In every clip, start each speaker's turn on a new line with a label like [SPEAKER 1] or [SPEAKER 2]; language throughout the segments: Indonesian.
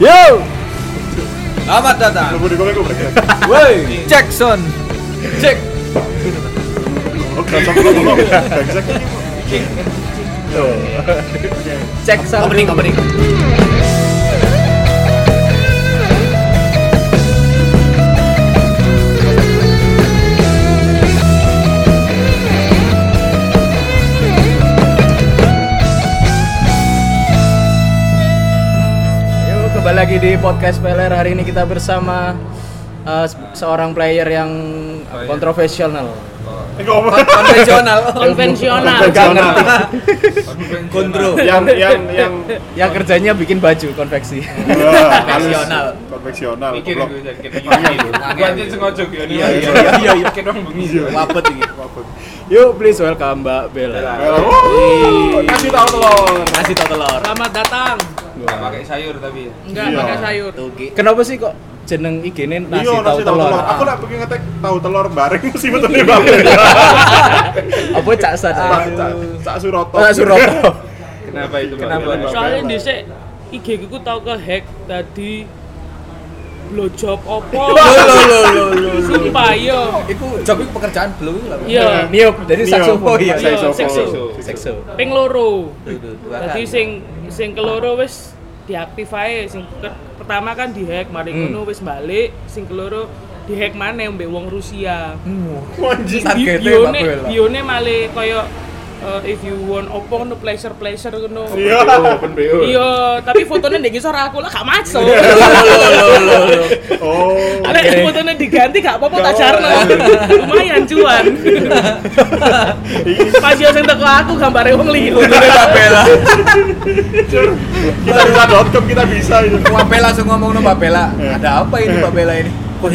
[SPEAKER 1] Yo,
[SPEAKER 2] Selamat datang. Woi, Jackson. Cek.
[SPEAKER 3] Oke, sama sama. Bangsat.
[SPEAKER 1] Kembali lagi di podcast Peler. Hari ini kita bersama uh, se- seorang player yang kontroversial.
[SPEAKER 3] Eh, ngomong.
[SPEAKER 2] Konvensional.
[SPEAKER 4] konvensional
[SPEAKER 1] Gak ngerti.
[SPEAKER 2] Kontro.
[SPEAKER 3] Yang yang yang
[SPEAKER 1] Yang kerjanya bikin baju konveksi.
[SPEAKER 3] Wah,
[SPEAKER 2] Konvensional.
[SPEAKER 3] Konvensional.
[SPEAKER 5] Mikir gue jadi kita Gue aja sengaja gitu.
[SPEAKER 2] Iya, iya,
[SPEAKER 1] iya, iya.
[SPEAKER 5] Dong bengi.
[SPEAKER 2] Wapet iki.
[SPEAKER 3] Wabut.
[SPEAKER 1] Yuk please welcome Mbak Bella.
[SPEAKER 3] Oh, kasih tahu telur.
[SPEAKER 1] Kasih tau telur.
[SPEAKER 4] selamat datang
[SPEAKER 5] Nggak pakai sayur tapi.
[SPEAKER 4] enggak
[SPEAKER 3] Iya.
[SPEAKER 4] pakai sayur
[SPEAKER 1] Kenapa sih kok jeneng IG ini nasi
[SPEAKER 3] Iya,
[SPEAKER 1] tahu
[SPEAKER 3] nasi tahu
[SPEAKER 1] telur?
[SPEAKER 3] telur. Aku lah pengen ngetek tahu telur bareng sih betul nih Bang.
[SPEAKER 1] Apa cak sad?
[SPEAKER 3] Cak Cak Suroto.
[SPEAKER 1] Oh, Suroto.
[SPEAKER 5] Kenapa itu?
[SPEAKER 2] Kenapa?
[SPEAKER 5] Mbak?
[SPEAKER 4] soalnya dhisik IG ku tau ke hack tadi blowjob opo
[SPEAKER 2] Lo lo lo lo lo.
[SPEAKER 4] sumpah yo
[SPEAKER 2] Iku job iku pekerjaan belum iku lah.
[SPEAKER 4] iya
[SPEAKER 1] Niup dari
[SPEAKER 3] Niup.
[SPEAKER 1] saksofon.
[SPEAKER 2] Iya,
[SPEAKER 4] iya
[SPEAKER 3] Sekso.
[SPEAKER 4] ping loro
[SPEAKER 2] Tuh, tuh, dua
[SPEAKER 4] Jadi
[SPEAKER 2] kali.
[SPEAKER 4] sing sing keloro wis diaktif ae sing pertama kan dihack mari
[SPEAKER 1] Hmm.
[SPEAKER 4] ngono wis balik sing keloro dihack maneh mbek wong Rusia
[SPEAKER 3] Anjing.
[SPEAKER 2] Targetnya
[SPEAKER 4] bione bione malah koyo uh, if you want opo ngono pleasure pleasure ngono
[SPEAKER 3] Iya.
[SPEAKER 1] Open BO.
[SPEAKER 4] iya tapi fotonya ndek ngisor aku lah gak masuk
[SPEAKER 2] lo.
[SPEAKER 3] Oh.
[SPEAKER 4] Gak apa-apa tak jarno lumayan cuan pas yo sing teko aku gambare wong liya
[SPEAKER 2] Mbak Bella.
[SPEAKER 3] Kita bisa .com kita bisa itu.
[SPEAKER 2] Mbak Bella langsung ngomong sama Mbak Bella. Ada apa ini Mbak Bella ini? Kok?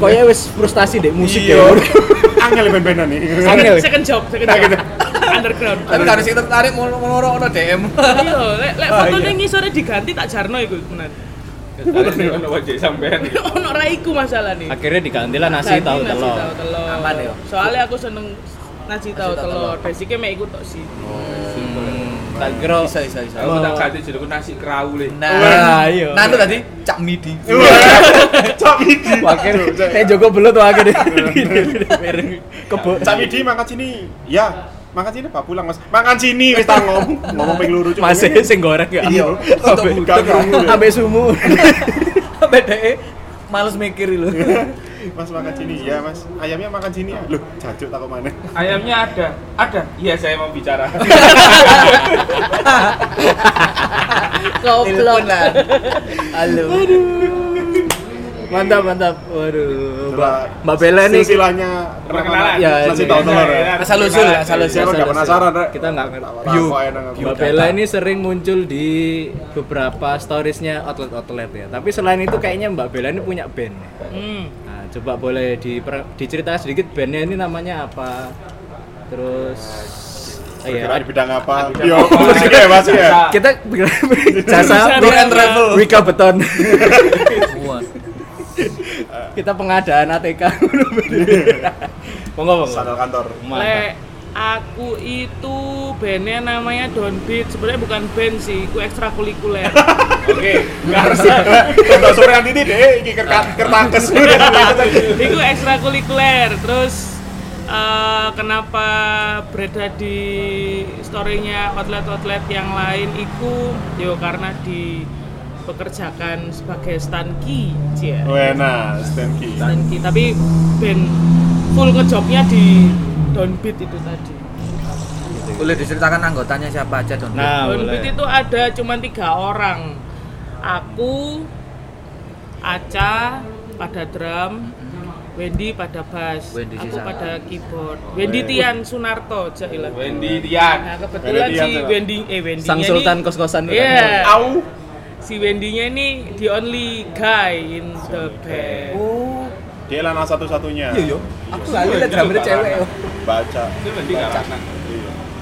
[SPEAKER 1] Koynya wis frustasi deh musik
[SPEAKER 2] Iya.
[SPEAKER 1] ya.
[SPEAKER 3] Angel ben-benan nih.
[SPEAKER 1] Angel.
[SPEAKER 4] second job second job underground
[SPEAKER 2] Tapi kan sing tertarik mau ngoro ono DM.
[SPEAKER 4] iya lek lek
[SPEAKER 2] Ah,
[SPEAKER 4] fotonya
[SPEAKER 2] iya.
[SPEAKER 4] ngisore diganti tak jarno iku tenan
[SPEAKER 5] ono wajah sampean.
[SPEAKER 4] ono raiku masalah nih
[SPEAKER 1] Akhirnya diganti lah nasi tahu
[SPEAKER 4] nasi
[SPEAKER 1] telur.
[SPEAKER 2] Aman ya?
[SPEAKER 4] soalnya aku seneng nasi tahu telur basicnya mek iku tok sih
[SPEAKER 1] Hmm, Tak kira
[SPEAKER 2] Bisa bisa bisa.
[SPEAKER 5] Aku tak ganti jadi nasi kerau le.
[SPEAKER 1] Nah, iya.
[SPEAKER 2] Nah, itu tadi cak midi.
[SPEAKER 3] Cak Midi.
[SPEAKER 1] Wakil, saya Joko belut tuh akhirnya. Kebo.
[SPEAKER 3] Cak Midi makan sini. Ya, makan sini Pak pulang Mas. Makan sini wis tak ngomong. Ngomong ping loro cuma.
[SPEAKER 1] Masih sing goreng ya.
[SPEAKER 3] Iya.
[SPEAKER 1] Sampai
[SPEAKER 3] Gak krungu.
[SPEAKER 1] sampai sumu.
[SPEAKER 2] BDE males mikir lho.
[SPEAKER 3] Mas makan sini. Ya, Mas. Ayamnya makan sini. ya. Loh, jajuk tak ke mana?
[SPEAKER 5] Ayamnya ada. Ada. Iya saya mau bicara.
[SPEAKER 4] goblok
[SPEAKER 2] Teleponan. Halo.
[SPEAKER 1] Mantap, mantap. Waduh, Mbak,
[SPEAKER 3] Coba
[SPEAKER 1] Mbak Bella nih
[SPEAKER 3] silsilahnya
[SPEAKER 5] Perkenalan.
[SPEAKER 1] Ya,
[SPEAKER 3] Nasi
[SPEAKER 1] iya.
[SPEAKER 3] tahu telur. ya.
[SPEAKER 2] Asal usul ya, asal usul.
[SPEAKER 3] Nggak penasaran,
[SPEAKER 1] kita nggak ngerti. Mbak Bella ini sering muncul di beberapa storiesnya outlet-outlet ya. Tapi selain itu kayaknya Mbak Bella ini punya band. ya.
[SPEAKER 4] hmm.
[SPEAKER 1] Nah, coba boleh diper- diceritakan sedikit bandnya ini namanya apa? Terus oh iya,
[SPEAKER 3] Bergerak di bidang apa? Yo, musik ya, Mas ya.
[SPEAKER 1] kita jasa
[SPEAKER 2] Tour and travel.
[SPEAKER 1] Wika Beton. Kita pengadaan ATK. monggo, monggo.
[SPEAKER 3] Sandal kantor.
[SPEAKER 4] Lek aku itu bandnya namanya Downbeat sebenarnya bukan band sih itu ekstrakurikuler
[SPEAKER 3] Oke, nggak harus. Untuk sore nanti deh, iki kertas kertas.
[SPEAKER 4] itu ekstrakurikuler terus eh, kenapa berada di storynya outlet-outlet yang lain itu yo karena dipekerjakan sebagai stanki cia
[SPEAKER 3] Wena, Stanky.
[SPEAKER 4] stanki tapi band full ngejobnya di downbeat itu tadi
[SPEAKER 2] Boleh diceritakan anggotanya siapa aja dong?
[SPEAKER 1] Nah,
[SPEAKER 4] downbeat
[SPEAKER 1] boleh.
[SPEAKER 4] itu ada cuma tiga orang aku Aca pada drum Wendy pada bass,
[SPEAKER 2] Wendy
[SPEAKER 4] aku
[SPEAKER 2] sisa.
[SPEAKER 4] pada keyboard. Wendy Tian Sunarto, jailah.
[SPEAKER 5] Wendy Tian.
[SPEAKER 4] Nah, kebetulan
[SPEAKER 3] Wendy
[SPEAKER 4] si Wendy eh Wendy
[SPEAKER 1] Sang Sultan kos-kosan itu
[SPEAKER 4] Iya.
[SPEAKER 1] kan.
[SPEAKER 3] Au.
[SPEAKER 4] Si Wendy-nya ini the only guy in the band.
[SPEAKER 2] Oh,
[SPEAKER 3] Dia lana satu-satunya.
[SPEAKER 2] iya yo. Aku lali liat drummer cewek yo.
[SPEAKER 3] Baca.
[SPEAKER 5] Itu Wendy nggak lanang.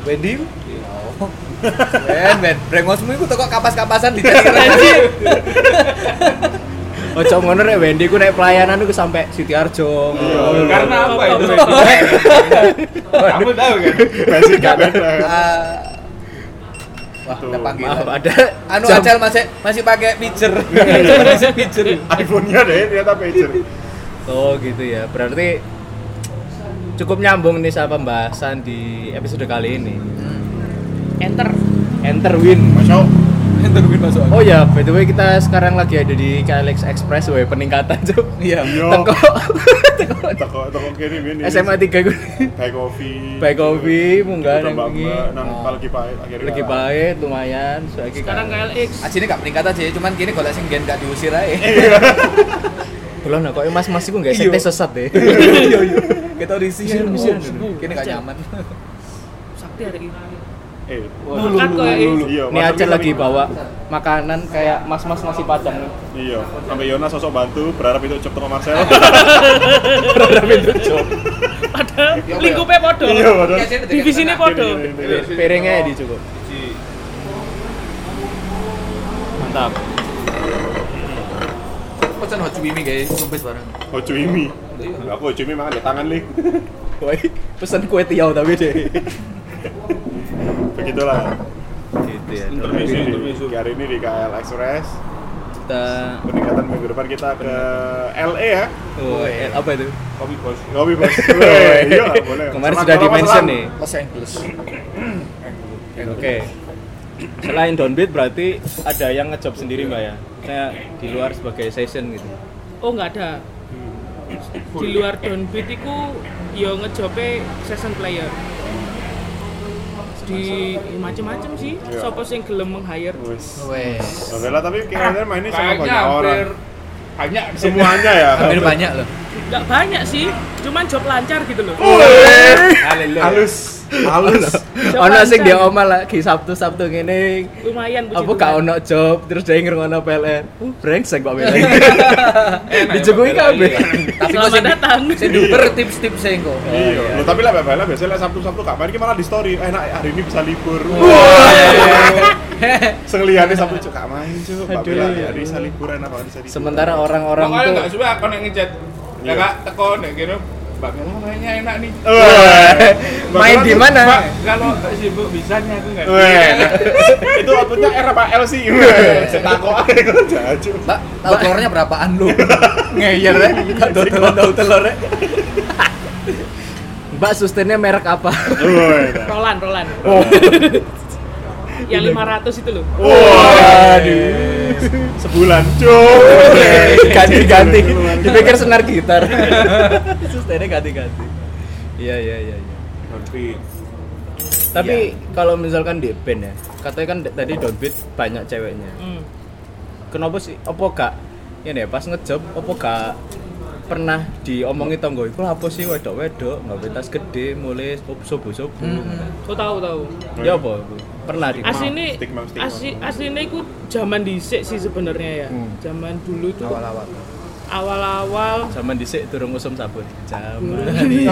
[SPEAKER 2] Wendy. Oh. Ben, ben, brengosmu iku toko kapas-kapasan di anjir.
[SPEAKER 1] Oh, cok ngono rek Wendy ku naik pelayanan ku sampai Siti Arjo.
[SPEAKER 3] Iya.
[SPEAKER 5] Karena apa itu? Kamu tahu kan?
[SPEAKER 3] Basic gak beda.
[SPEAKER 2] Ah, Wah,
[SPEAKER 3] Tuh,
[SPEAKER 2] ada panggilan.
[SPEAKER 1] Maaf, ada
[SPEAKER 2] Anu
[SPEAKER 1] jam-
[SPEAKER 2] Acel masih masih pakai pager. masih pager.
[SPEAKER 3] iPhone-nya deh ternyata pager.
[SPEAKER 1] Oh gitu ya. Berarti cukup nyambung nih sama pembahasan di episode kali ini.
[SPEAKER 4] enter
[SPEAKER 1] Enter win.
[SPEAKER 3] Masuk.
[SPEAKER 2] Terwin masuk.
[SPEAKER 1] Oh ya, by the way kita sekarang lagi ada di KLX Expressway peningkatan cuk.
[SPEAKER 2] Iya.
[SPEAKER 3] Iya.
[SPEAKER 1] Teko
[SPEAKER 3] Toko toko kene ini.
[SPEAKER 1] SMA 3 gue.
[SPEAKER 3] Buy coffee.
[SPEAKER 1] Buy coffee, munggah
[SPEAKER 3] Udah
[SPEAKER 1] nang
[SPEAKER 3] nang lagi baik akhirnya.
[SPEAKER 1] Lagi baik lumayan.
[SPEAKER 4] Sekarang
[SPEAKER 1] kan-
[SPEAKER 4] KLX
[SPEAKER 2] Aji ini gak meningkat aja, cuman kini golek sing gen gak diusir aja.
[SPEAKER 1] Belum nah, kok mas-mas iku nggak sekte sesat deh.
[SPEAKER 2] Iya iya. Kita risi
[SPEAKER 1] Misian, misian.
[SPEAKER 2] Kini gak nyaman.
[SPEAKER 4] sakti hari ini
[SPEAKER 3] Eh. Iya.
[SPEAKER 1] Ini
[SPEAKER 3] masa
[SPEAKER 1] aja lagi bawa makanan kayak mas-mas nasi padang.
[SPEAKER 3] Iya. Sampai Yona sosok bantu berharap itu job toko Marcel.
[SPEAKER 1] Berharap itu cuk.
[SPEAKER 4] padahal lingkupnya podo
[SPEAKER 3] Iya, padahal.
[SPEAKER 4] divisinya podo.
[SPEAKER 1] Piringnya dicukup. Mantap.
[SPEAKER 2] Pesan hot wimi guys, kumpet bareng.
[SPEAKER 3] Hojo Imi. Aku Hojo Imi makan di tangan nih.
[SPEAKER 1] Woi, pesan kue tiaw tapi deh.
[SPEAKER 3] Begitulah.
[SPEAKER 1] Gitu ya.
[SPEAKER 3] Intermezzo, intermezzo. Hari ini di KL Express.
[SPEAKER 1] Kita
[SPEAKER 3] Peningkatan minggu depan kita ke LA ya.
[SPEAKER 1] oh, eh, apa itu?
[SPEAKER 3] Kopi bos. Kopi bos. Iya, boleh.
[SPEAKER 1] Kemarin
[SPEAKER 3] Selang
[SPEAKER 1] sudah di-mention
[SPEAKER 3] selang.
[SPEAKER 1] nih.
[SPEAKER 2] Los Angeles.
[SPEAKER 1] Oke. Selain downbeat berarti ada yang ngejob sendiri mbak ya? Kayak di luar sebagai session gitu.
[SPEAKER 4] oh nggak ada di luar downbeat itu yo ngejope session player di macem-macem sih
[SPEAKER 3] Iya.
[SPEAKER 4] sopo sing gelem meng-hire
[SPEAKER 3] Wes. Lah, tapi kayaknya mainnya sama
[SPEAKER 5] Kayaknya
[SPEAKER 3] banyak orang.
[SPEAKER 5] hampir banyak.
[SPEAKER 3] Semuanya ya.
[SPEAKER 2] Hampir banyak loh.
[SPEAKER 4] nggak banyak sih cuman job lancar gitu loh
[SPEAKER 5] Haleluya.
[SPEAKER 3] Halus. Halus.
[SPEAKER 1] Ono sing dia omah lagi Sabtu Sabtu ngene.
[SPEAKER 4] lumayan puji
[SPEAKER 1] Apa gak ono job terus dia ngrungokno PLN. Uh, brengsek kok PLN.
[SPEAKER 5] Enak ya,
[SPEAKER 1] kabeh.
[SPEAKER 2] Tapi kok
[SPEAKER 4] Selamat
[SPEAKER 2] sing
[SPEAKER 4] datang.
[SPEAKER 2] sing duper tips-tips sing kok.
[SPEAKER 3] Iya. Loh, tapi lah biasanya lah Sabtu-Sabtu gak main ki malah di story. Eh, nak hari ini bisa libur. Sengliane Sabtu cuk gak main cuk.
[SPEAKER 1] Aduh.
[SPEAKER 3] Bella hari bisa liburan apa bisa.
[SPEAKER 1] Sementara orang-orang
[SPEAKER 5] Pokoknya
[SPEAKER 1] tuh
[SPEAKER 5] nggak suka aku nek ngechat. Ya
[SPEAKER 3] Iya.
[SPEAKER 5] kak, teko nek kira Mbak Bella kayaknya enak nih.
[SPEAKER 3] Mbak
[SPEAKER 1] main di mana?
[SPEAKER 5] Mbak, kalau nggak sibuk bisanya aku nggak.
[SPEAKER 3] Itu outputnya R apa L sih? Weh, Setako kok jaju.
[SPEAKER 2] Mbak, tahu telurnya berapaan lu?
[SPEAKER 1] ngeyer ya. Gak tahu telur tahu telur ya. Mbak sustennya merek apa?
[SPEAKER 3] Weh.
[SPEAKER 4] Roland Roland
[SPEAKER 3] Oh.
[SPEAKER 4] yang 500 itu loh
[SPEAKER 3] Waduh. Sebulan, cuk.
[SPEAKER 1] ganti-ganti. Dipikir senar gitar. sustennya ganti-ganti. Iya iya iya. iya. Tapi kalau misalkan di band ya, katanya kan tadi downbeat banyak ceweknya.
[SPEAKER 4] Hmm.
[SPEAKER 1] Kenapa sih? Apa gak? Ini ya pas ngejob, apa gak pernah diomongi tonggo iku apa sih wedok-wedok nggak tas gede mulai sobo-sobo
[SPEAKER 4] Kau tahu tahu
[SPEAKER 1] ya apa pernah di
[SPEAKER 3] stigma.
[SPEAKER 4] asli aslinya itu zaman dhisik sih sebenarnya ya
[SPEAKER 1] Hmm.
[SPEAKER 4] zaman dulu itu
[SPEAKER 2] Awal-awal.
[SPEAKER 4] Awal-awal
[SPEAKER 1] zaman dhisik durung usum sabun zaman.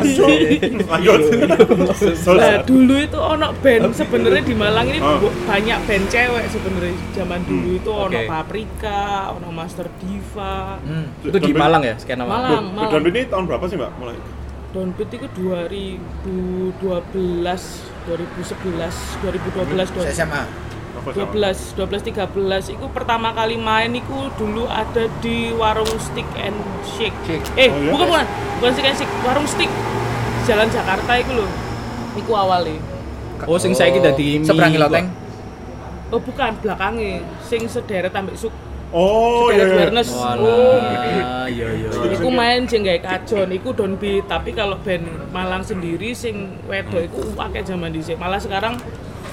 [SPEAKER 4] Nah, dulu itu ono band sebenarnya di Malang ini
[SPEAKER 3] Oh.
[SPEAKER 4] bu- banyak band cewek sebenarnya zaman dulu itu ono
[SPEAKER 1] Oke.
[SPEAKER 4] Paprika, ono Master Diva.
[SPEAKER 2] Hmm.
[SPEAKER 1] itu di Malang ya skena Malang
[SPEAKER 4] Malang, Malang.
[SPEAKER 3] Dan ini tahun berapa sih, Mbak? Mulai.
[SPEAKER 4] Downbeat itu 2012, 2011, 2012,
[SPEAKER 2] Saya SMA.
[SPEAKER 3] Apa sih?
[SPEAKER 4] 12, 12, 13 itu pertama kali main itu dulu ada di warung Stick and Shake.
[SPEAKER 2] Shake.
[SPEAKER 4] Eh,
[SPEAKER 3] Oh, iya?
[SPEAKER 4] bukan bukan, bukan Stick and Shake, warung Stick. Jalan Jakarta itu loh. Iku awalnya.
[SPEAKER 1] oh sing saiki dadi mie
[SPEAKER 2] Seberangi loteng.
[SPEAKER 4] Oh bukan, belakangnya. Sing sederet ambek suk.
[SPEAKER 3] Oh, iya, iya.
[SPEAKER 4] awareness. Oh.
[SPEAKER 1] iya iya
[SPEAKER 4] Iku main sing gawe kajon, iku downbeat. Tapi kalau band Malang sendiri sing wedok iku akeh zaman dhisik. Malah sekarang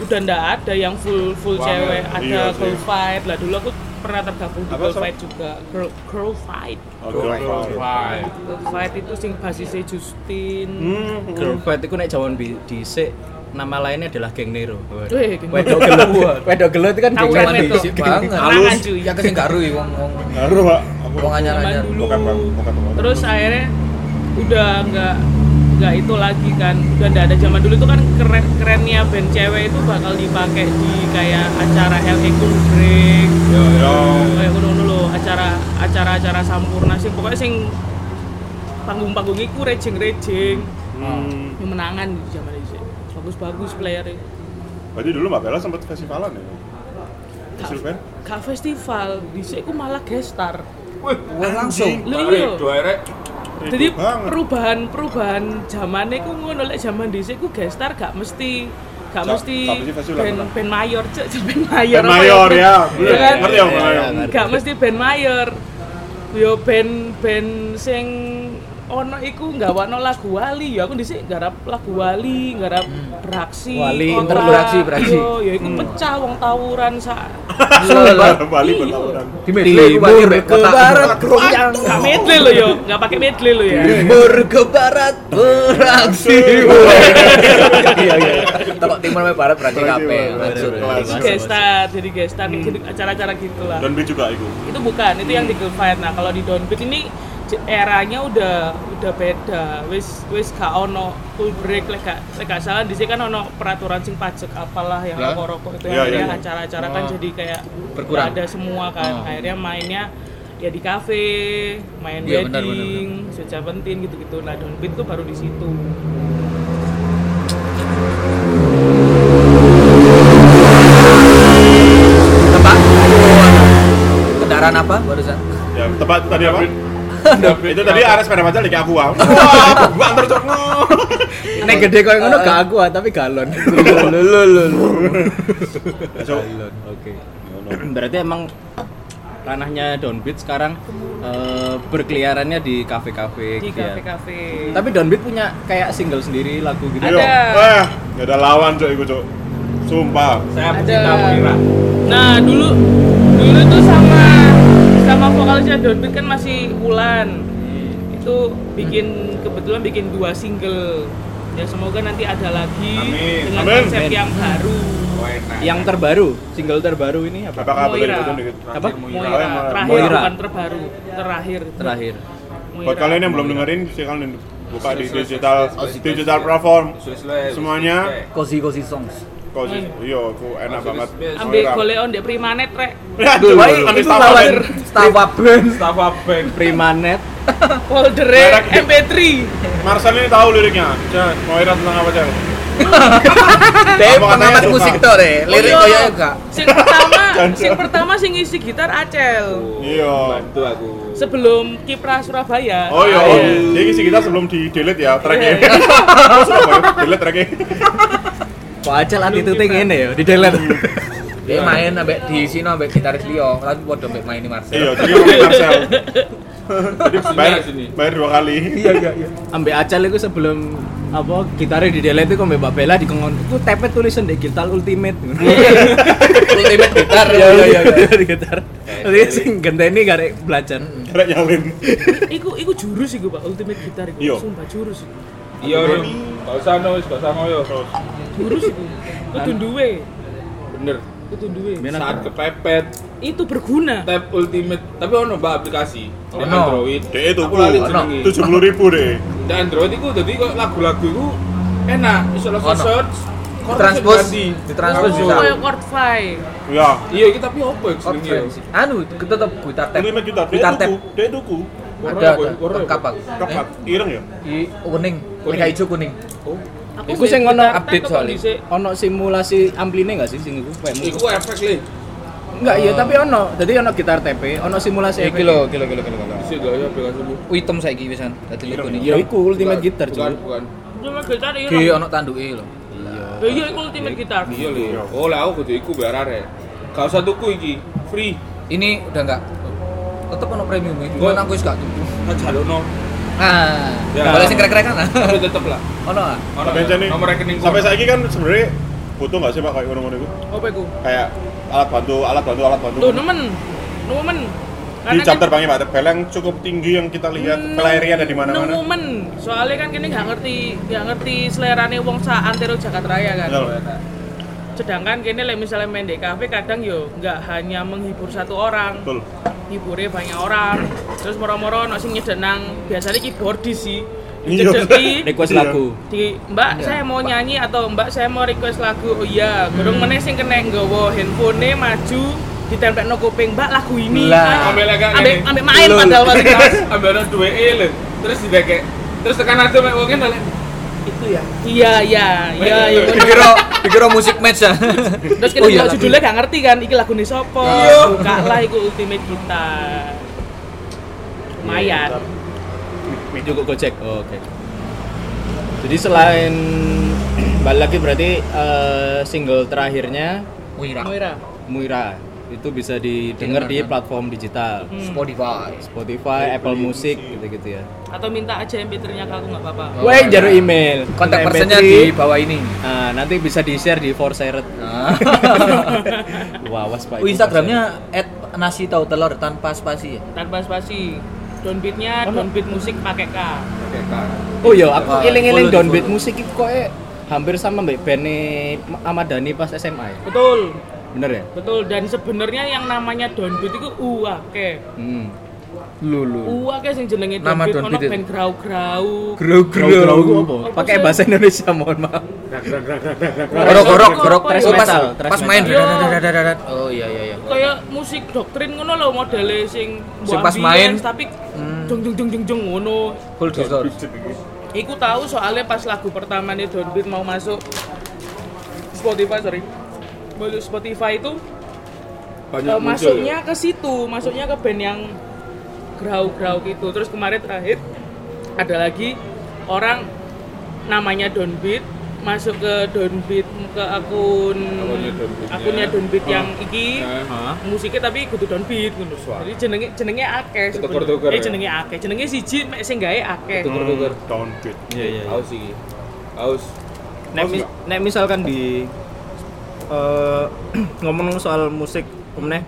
[SPEAKER 4] udah ndak ada yang full full
[SPEAKER 5] Wah,
[SPEAKER 4] cewek, ada
[SPEAKER 3] iya sih.
[SPEAKER 4] girl fight. Lah dulu aku pernah tergabung di
[SPEAKER 3] Apa,
[SPEAKER 4] girl fight juga. Girl girl fight.
[SPEAKER 3] Oh, girl fight.
[SPEAKER 5] Wah.
[SPEAKER 4] Girl fight itu sing basisnya Justin.
[SPEAKER 3] Hmm.
[SPEAKER 1] Girl Fight itu nek jaman bi- dhisik nama lainnya adalah Geng Nero. Wedok gelut. Wedok gelut itu kan
[SPEAKER 4] Tahu
[SPEAKER 1] Geng
[SPEAKER 4] kan
[SPEAKER 1] Nero.
[SPEAKER 2] Banget.
[SPEAKER 4] Halus.
[SPEAKER 2] Ya kesing gak ruy wong wong
[SPEAKER 3] Ngaruh, Pak.
[SPEAKER 2] Wong anyar-anyar.
[SPEAKER 4] Terus akhirnya udah nggak nggak itu lagi kan udah nggak ada zaman dulu itu kan keren kerennya band cewek itu bakal dipakai di kayak acara LA Cool Break
[SPEAKER 3] Yo, yo.
[SPEAKER 4] kayak ngono loh acara acara acara sampurna sih pokoknya sing panggung panggung itu rejing rejing
[SPEAKER 3] Hmm.
[SPEAKER 4] yang menangan di zaman itu bagus bagus playernya
[SPEAKER 3] Berarti dulu Mbak Bella sempat festivalan ya?
[SPEAKER 4] Gak festival, dhisik ku malah gestar.
[SPEAKER 5] Wih,
[SPEAKER 2] langsung.
[SPEAKER 4] Lho iya.
[SPEAKER 5] dua erek.
[SPEAKER 4] Jadi
[SPEAKER 3] Ribet banget.
[SPEAKER 4] perubahan-perubahan zamane ku ngono lek zaman dhisik ku gestar gak mesti gak mesti
[SPEAKER 3] pernah.
[SPEAKER 4] band mayor cek band mayor apa
[SPEAKER 3] mayor ya,
[SPEAKER 4] Iya kan?
[SPEAKER 3] ngerti ya
[SPEAKER 1] Iya,
[SPEAKER 3] mayor?
[SPEAKER 4] gak mesti band mayor yo band band sing ono iku nggawakno lagu wali ya aku dhisik garap lagu wali garap beraksi
[SPEAKER 1] Wali,
[SPEAKER 2] ntar beraksi, beraksi.
[SPEAKER 4] yo ya iku pecah wong tawuran sak
[SPEAKER 3] Bali
[SPEAKER 4] Iya.
[SPEAKER 3] berlawanan.
[SPEAKER 2] Di medley
[SPEAKER 1] Timur ke barat goyang
[SPEAKER 4] gak medley lo yo gak pakai medley lo ya
[SPEAKER 1] Timur ke barat beraksi
[SPEAKER 2] Iya iya. Tekok timur sampai barat. Lanjut.
[SPEAKER 3] Kelas.
[SPEAKER 4] gestar jadi gestar gitu acara-acara gitulah
[SPEAKER 3] Dan beat juga itu.
[SPEAKER 4] itu bukan itu yang di Gulfire nah kalau di Downbeat ini eranya udah udah beda wis wis gak ono full break lek gak lek gak salah di sini kan ono peraturan sing pajak apalah yang
[SPEAKER 2] Ya.
[SPEAKER 4] rokok-rokok itu
[SPEAKER 3] Ya,
[SPEAKER 4] akhirnya
[SPEAKER 3] ya, ya.
[SPEAKER 4] acara-acara kan
[SPEAKER 2] Oh.
[SPEAKER 4] jadi kayak
[SPEAKER 2] Berkurang.
[SPEAKER 4] ada semua kan
[SPEAKER 2] Oh.
[SPEAKER 4] akhirnya mainnya ya di kafe main
[SPEAKER 2] Iya, benar,
[SPEAKER 4] wedding Sweet Seventeen gitu-gitu nah Downbeat tuh baru di situ
[SPEAKER 2] Tempat. Kendaraan apa barusan?
[SPEAKER 3] Ya, tempat tadi apa? Itu tadi arah sepeda macet lagi aku wah. Gua antar cok.
[SPEAKER 1] Nek gede koyo ngono gak aku tapi galon.
[SPEAKER 3] So,
[SPEAKER 1] Oke. Berarti emang ranahnya Downbeat sekarang eh, berkeliarannya di kafe-kafe
[SPEAKER 4] di
[SPEAKER 1] gitu ya.
[SPEAKER 4] kafe-kafe
[SPEAKER 1] Tapi Downbeat punya kayak single sendiri lagu gitu.
[SPEAKER 3] Iya. Eh, gak ada lawan cok itu cok. Sumpah.
[SPEAKER 5] Saya
[SPEAKER 4] Ada.
[SPEAKER 5] pecinta.
[SPEAKER 4] Nah dulu dulu tuh sama sama vokalisnya Downbeat kan masih Ulan. Itu bikin kebetulan bikin dua single. Ya semoga nanti ada lagi
[SPEAKER 5] Amin.
[SPEAKER 4] dengan
[SPEAKER 3] Amin.
[SPEAKER 4] konsep
[SPEAKER 1] Amin.
[SPEAKER 4] yang baru.
[SPEAKER 5] Oh, enak.
[SPEAKER 1] Yang terbaru, single terbaru ini apa?
[SPEAKER 3] Apakah boleh
[SPEAKER 4] Moira.
[SPEAKER 1] Apa?
[SPEAKER 5] Moira.
[SPEAKER 4] Moira,
[SPEAKER 3] Oh,
[SPEAKER 4] terakhir
[SPEAKER 1] Moira.
[SPEAKER 4] bukan terbaru, terakhir.
[SPEAKER 1] Terakhir.
[SPEAKER 4] Moira.
[SPEAKER 3] Buat kalian yang belum dengerin, silakan buka di digital digital platform semuanya.
[SPEAKER 2] Cozy cozy songs.
[SPEAKER 3] Kok sih? Iya, aku enak banget.
[SPEAKER 4] Ambil goleon di Primanet rek.
[SPEAKER 3] Aduh,
[SPEAKER 2] Baik,
[SPEAKER 3] ambil
[SPEAKER 2] lawan
[SPEAKER 3] Ben.
[SPEAKER 2] Stafa Band.
[SPEAKER 5] Stafa Bank.
[SPEAKER 1] Primanet.
[SPEAKER 3] Di-
[SPEAKER 4] MP3.
[SPEAKER 3] Marcel ini tahu liriknya. Cek, Moira tentang apa cek? Katanya
[SPEAKER 2] pengamat musik tuh deh. Lirik
[SPEAKER 4] Oh, iya.
[SPEAKER 2] koyo enggak.
[SPEAKER 4] Sing pertama, sing pertama sing isi gitar Acel.
[SPEAKER 3] Iya.
[SPEAKER 5] Bantu aku.
[SPEAKER 4] Sebelum Kiprah Surabaya.
[SPEAKER 3] Oh iya,
[SPEAKER 4] Ah,
[SPEAKER 3] oh. Jadi isi kita sebelum di delete ya tracknya. Surabaya, delete tracknya.
[SPEAKER 1] Kok Acel attitude ngene ya, di delete.
[SPEAKER 2] Dia main ambek di sini ambek gitaris Leo, tapi podo ambek main ini Marcel.
[SPEAKER 3] Iya, jadi Marcel. Jadi bayar,
[SPEAKER 5] sini.
[SPEAKER 3] bayar dua kali.
[SPEAKER 2] Iya iya iya.
[SPEAKER 1] Ambek Acel itu sebelum apa gitarnya di delete itu ambek Mbak Bella di kongon itu tepet tulisan di gitar ultimate.
[SPEAKER 2] Ultimate gitar.
[SPEAKER 1] Iya iya iya di gitar. Jadi sing genteni garek belajar.
[SPEAKER 3] Karena nyalin.
[SPEAKER 4] Iku iku jurus iku Pak, ultimate gitar iku.
[SPEAKER 3] Iya.
[SPEAKER 4] Sumpah jurus iku.
[SPEAKER 5] Iya, Rum. Gak usah no, gak usah ngoyo.
[SPEAKER 4] Jurus iku. Kudu duwe.
[SPEAKER 5] Bener.
[SPEAKER 4] Kudu duwe.
[SPEAKER 5] Saat kepepet,
[SPEAKER 4] Itu berguna.
[SPEAKER 5] tab ultimate. Tapi ono mbak aplikasi di
[SPEAKER 2] Ono.
[SPEAKER 5] Android.
[SPEAKER 3] Dek itu
[SPEAKER 5] Aku
[SPEAKER 3] ku
[SPEAKER 5] lali
[SPEAKER 3] tujuh puluh ribu deh.
[SPEAKER 5] Di Android itu jadi kok lagu-lagu itu enak. Bisa langsung
[SPEAKER 2] Ono.
[SPEAKER 5] search. ganti.
[SPEAKER 2] ditranspos
[SPEAKER 4] Oh,
[SPEAKER 2] bisa.
[SPEAKER 4] kayak chord fly.
[SPEAKER 3] Ya.
[SPEAKER 5] Iya, iki tapi opo ya jenenge ya?
[SPEAKER 2] Anu, kita tetap gitar tap.
[SPEAKER 3] Dek
[SPEAKER 2] Gitar tap.
[SPEAKER 3] tuku, dek tuku.
[SPEAKER 2] Ada? Lengkap aku.
[SPEAKER 3] Kapat, ireng ya.
[SPEAKER 2] I kuning,
[SPEAKER 5] Kuning.
[SPEAKER 2] hijau kuning.
[SPEAKER 5] Oh,
[SPEAKER 4] Aku
[SPEAKER 1] Iku sing ono
[SPEAKER 2] update soalnya.
[SPEAKER 1] Ono simulasi ampline enggak sih sing iku?
[SPEAKER 5] Iku efek le.
[SPEAKER 1] Enggak iya tapi ono. Jadi ono gitar TP, ono simulasi
[SPEAKER 2] Iki
[SPEAKER 1] efek.
[SPEAKER 2] lho, kilo kilo kilo kilo.
[SPEAKER 5] Bisa gak ya aplikasi lu?
[SPEAKER 2] Hitam saiki wisan. Dadi liku nih.
[SPEAKER 1] Ya iku ultimate gitar
[SPEAKER 5] Bukan,
[SPEAKER 1] cuy.
[SPEAKER 5] bukan.
[SPEAKER 4] Cuma gitar
[SPEAKER 2] Di
[SPEAKER 4] ireng.
[SPEAKER 2] ono tanduke lho.
[SPEAKER 4] Ya iya iku ultimate gitar.
[SPEAKER 5] Iya le. Oh, lah aku kudu iku biar arek. Gak usah tuku iki, free.
[SPEAKER 2] Ini udah enggak tetep ono premium iki.
[SPEAKER 5] Gua-
[SPEAKER 2] aku wis gak tuku.
[SPEAKER 5] Jalukno.
[SPEAKER 2] Ah,
[SPEAKER 5] Ya.
[SPEAKER 2] boleh sing krek-krek kan?
[SPEAKER 5] Tapi tetep lah.
[SPEAKER 2] Ono ah.
[SPEAKER 5] Ono
[SPEAKER 3] Sampai jadi
[SPEAKER 5] nomor rekening
[SPEAKER 3] sampai saiki kan sebenarnya butuh nggak sih pak kayak ngono-ngono itu?
[SPEAKER 4] Apa iku?
[SPEAKER 3] Kayak alat bantu, alat bantu, alat bantu.
[SPEAKER 4] Tuh nemen. Nemen.
[SPEAKER 3] Di jam terbangnya Pak Tebel yang cukup tinggi yang kita lihat pelarian ada di mana-mana.
[SPEAKER 4] Nemen. Soalnya kan kini nggak ngerti nggak ngerti selerane wong sa antero Jakarta Raya kan.
[SPEAKER 3] Betul.
[SPEAKER 4] Sedangkan kini like, misalnya main di kafe kadang yo nggak hanya menghibur satu orang.
[SPEAKER 3] Betul.
[SPEAKER 4] Hiburnya banyak orang terus moro-moro ono sing nyedenang biasanya keyboardis sih
[SPEAKER 3] Iya.
[SPEAKER 1] Request
[SPEAKER 3] Iya.
[SPEAKER 1] lagu.
[SPEAKER 4] di mbak saya mau nyanyi atau mbak saya mau request lagu oh iya gurung meneh sing kena nggawa handphone maju ditempel no kuping mbak lagu ini
[SPEAKER 2] Lah.
[SPEAKER 5] Ambil agak ngene.
[SPEAKER 4] ambek main padahal masih kelas
[SPEAKER 5] Ambil ada dua E. Terus dideke. Terus tekan aja mek wong balik.
[SPEAKER 6] Itu ya.
[SPEAKER 4] Iya, iya, iya, iya.
[SPEAKER 2] Dikira dikira musik match ya.
[SPEAKER 4] Terus kita
[SPEAKER 2] Oh iya,
[SPEAKER 4] judulnya gak ngerti kan, iki lagu nih sopo. Buka lah iku ultimate kita. Lumayan.
[SPEAKER 1] Cukup gojek. Oh, Oke. Jadi selain balik lagi berarti eh, single terakhirnya
[SPEAKER 2] Wira.
[SPEAKER 4] Moira.
[SPEAKER 1] Muira itu bisa didengar di platform digital.
[SPEAKER 2] Spotify.
[SPEAKER 1] Spotify, Apple Music gitu-gitu ya.
[SPEAKER 4] Atau minta aja MP3-nya ke aku nggak apa-apa.
[SPEAKER 2] Oh,
[SPEAKER 1] Wah,
[SPEAKER 2] iya.
[SPEAKER 1] email.
[SPEAKER 2] Kontak personnya
[SPEAKER 1] MP3.
[SPEAKER 2] di bawah ini.
[SPEAKER 1] Nah, nanti bisa di-share di Forsiret.
[SPEAKER 2] Nah.
[SPEAKER 1] Wah, was Pak.
[SPEAKER 2] Oh, Instagramnya nasi tahu telur tanpa spasi ya.
[SPEAKER 4] Tanpa spasi. Downbeatnya downbeat musik pakai K.
[SPEAKER 1] Oh iya, aku iling-iling
[SPEAKER 2] di
[SPEAKER 1] downbeat musik itu kok eh, hampir sama mbak Bene Ahmad Dhani pas SMA ya?
[SPEAKER 4] Betul.
[SPEAKER 1] Bener ya?
[SPEAKER 4] Betul dan sebenarnya yang namanya downbeat itu uake.
[SPEAKER 1] Hmm.
[SPEAKER 2] Lulu.
[SPEAKER 4] Uake sing jenenge downbeat ono band Grau-grau
[SPEAKER 1] itu apa?
[SPEAKER 4] Apa
[SPEAKER 1] Pakai bahasa Indonesia, mohon maaf.
[SPEAKER 2] Gorok gorok gorok
[SPEAKER 1] Thrash
[SPEAKER 2] Oh, pas
[SPEAKER 1] metal,
[SPEAKER 2] pas main. Oh iya iya iya.
[SPEAKER 4] Kayak musik doktrin ngono lho modele sing
[SPEAKER 2] Sing pas main.
[SPEAKER 4] tapi jung jung jung jung jung ngono.
[SPEAKER 2] Full distortion.
[SPEAKER 4] Iku tahu soalnya pas lagu pertama nih Downbeat mau masuk Spotify sorry Spotify itu
[SPEAKER 5] Banyak
[SPEAKER 4] eh,
[SPEAKER 5] muncul
[SPEAKER 4] masuknya ke situ masuknya ke band yang grau-grau gitu terus kemarin terakhir ada lagi orang namanya Downbeat masuk ke Downbeat ke akun
[SPEAKER 5] Akunnya ya.
[SPEAKER 4] Downbeat yang iki
[SPEAKER 5] Nah.
[SPEAKER 1] Hah?
[SPEAKER 4] musiknya tapi kudu downbeat ngono. Jadi jenenge jenenge akeh.
[SPEAKER 5] Tuker-tuker
[SPEAKER 4] Eh
[SPEAKER 5] ya?
[SPEAKER 4] jenenge akeh. Jenenge siji mek sing gawe akeh.
[SPEAKER 5] Tuker-tuker.
[SPEAKER 3] Downbeat.
[SPEAKER 1] Iya, iya. iya.
[SPEAKER 5] Haus sih. Haus.
[SPEAKER 1] Nek, mis- nek misalkan di eh, ngomong soal musik kemeneh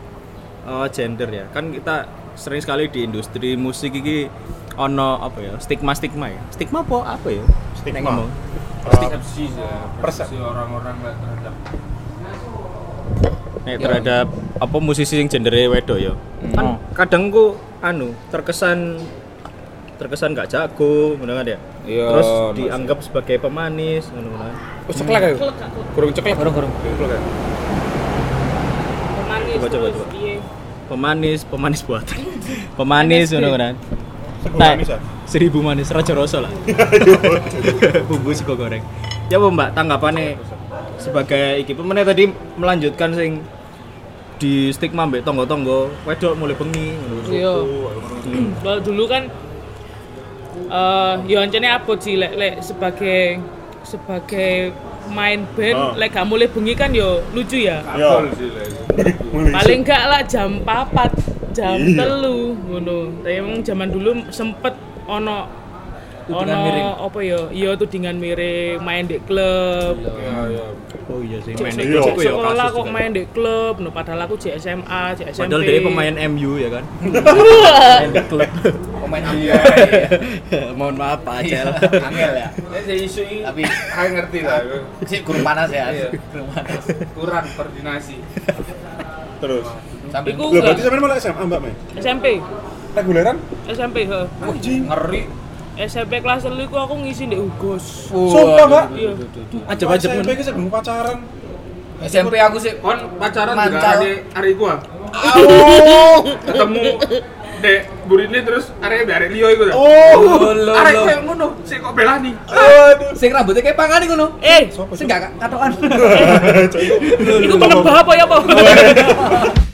[SPEAKER 1] eh, gender ya. Kan kita sering sekali di industri musik ini ono apa ya? Stigma-stigma ya. Stigma apa apa ya?
[SPEAKER 3] Stigma.
[SPEAKER 1] Nek ngomong.
[SPEAKER 5] Persepsi ya.
[SPEAKER 3] Persep-
[SPEAKER 5] Persepsi orang-orang terhadap
[SPEAKER 1] Nek terhadap apa musisi yang gendernya wedok ya. Kan kadang ku anu terkesan terkesan gak jago, ngono kan ya.
[SPEAKER 5] Iya,
[SPEAKER 1] Terus dianggap sebagai pemanis, ngono kan.
[SPEAKER 5] Oh, ceklek ya?
[SPEAKER 4] Klek aku.
[SPEAKER 5] Kurang ceklek.
[SPEAKER 2] Gorong gorong.
[SPEAKER 5] Ceklek ya?
[SPEAKER 4] Pemanis
[SPEAKER 1] Coba, coba, coba. Pemanis, pemanis buatan. pemanis ngono kan.
[SPEAKER 3] Seribu
[SPEAKER 1] Nah,
[SPEAKER 3] manis?
[SPEAKER 1] Seribu manis raja rasa lah. Bumbu sego goreng. Ya apa Mbak tanggapannya sebagai iki pemenang tadi melanjutkan sing di stigma mbek tonggo-tonggo wedok mulai bengi ngono.
[SPEAKER 4] Iya. Kalau dulu kan eh yo ancene abot sih lek lek sebagai sebagai main band
[SPEAKER 3] Oh.
[SPEAKER 4] lek gak mulai bengi kan yo lucu ya.
[SPEAKER 5] Sih lah itu.
[SPEAKER 4] Paling gak lah jam 4 jam
[SPEAKER 3] Iya.
[SPEAKER 4] telu ngono. Tapi emang zaman dulu sempet ono
[SPEAKER 2] Tudingan
[SPEAKER 4] ono
[SPEAKER 2] miring.
[SPEAKER 4] apa ya? Iya tudingan miring, main di klub.
[SPEAKER 5] Ya, ya.
[SPEAKER 1] Oh iya sih
[SPEAKER 4] Cek
[SPEAKER 1] main di
[SPEAKER 3] Iya.
[SPEAKER 1] klub ya
[SPEAKER 4] sekolah kok main di klub, no, padahal aku di SMA, di SMP.
[SPEAKER 1] Padahal dia pemain MU ya kan. main di klub.
[SPEAKER 2] Pemain
[SPEAKER 5] Iya.
[SPEAKER 1] Mohon maaf Pak Acel.
[SPEAKER 2] Angel ya.
[SPEAKER 5] Isu ini.
[SPEAKER 2] Tapi
[SPEAKER 5] Saya ngerti lah.
[SPEAKER 2] si kurang panas ya.
[SPEAKER 5] Iya.
[SPEAKER 2] Kurang panas.
[SPEAKER 5] Kurang koordinasi.
[SPEAKER 3] Terus.
[SPEAKER 2] Sampai
[SPEAKER 4] Iku
[SPEAKER 3] Loh, berarti sampean malah SMA, Mbak Mei?
[SPEAKER 4] SMP,
[SPEAKER 3] Reguleran?
[SPEAKER 4] SMP he.
[SPEAKER 3] Anjing.
[SPEAKER 2] ngeri.
[SPEAKER 4] SMP kelas 3 ku aku ngisi di Ugos.
[SPEAKER 3] Sumpah, Mbak.
[SPEAKER 4] Iya.
[SPEAKER 1] Ajab-ajab
[SPEAKER 3] SMP ki sebelum pacaran.
[SPEAKER 2] SMP aku sih
[SPEAKER 5] Kon pacaran juga ada hari gua. Ketemu Dek Burini terus arek arek Leo iku ta.
[SPEAKER 3] Oh.
[SPEAKER 2] lo
[SPEAKER 5] Arek koyo ngono, sik kok belani.
[SPEAKER 3] Aduh.
[SPEAKER 2] Sing rambutnya kayak pangan ngono.
[SPEAKER 4] Eh,
[SPEAKER 2] Sing gak katokan.
[SPEAKER 4] itu penebah apa ya, Pak?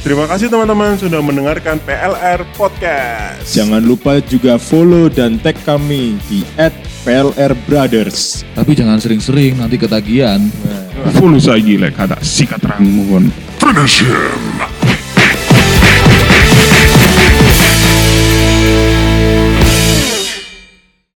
[SPEAKER 3] Terima kasih teman-teman sudah mendengarkan PLR Podcast.
[SPEAKER 7] Jangan lupa juga follow dan tag kami di @plrbrothers.
[SPEAKER 8] Tapi jangan sering-sering nanti ketagihan.
[SPEAKER 7] Follow saya lek ada sikat rang mohon. Finish him.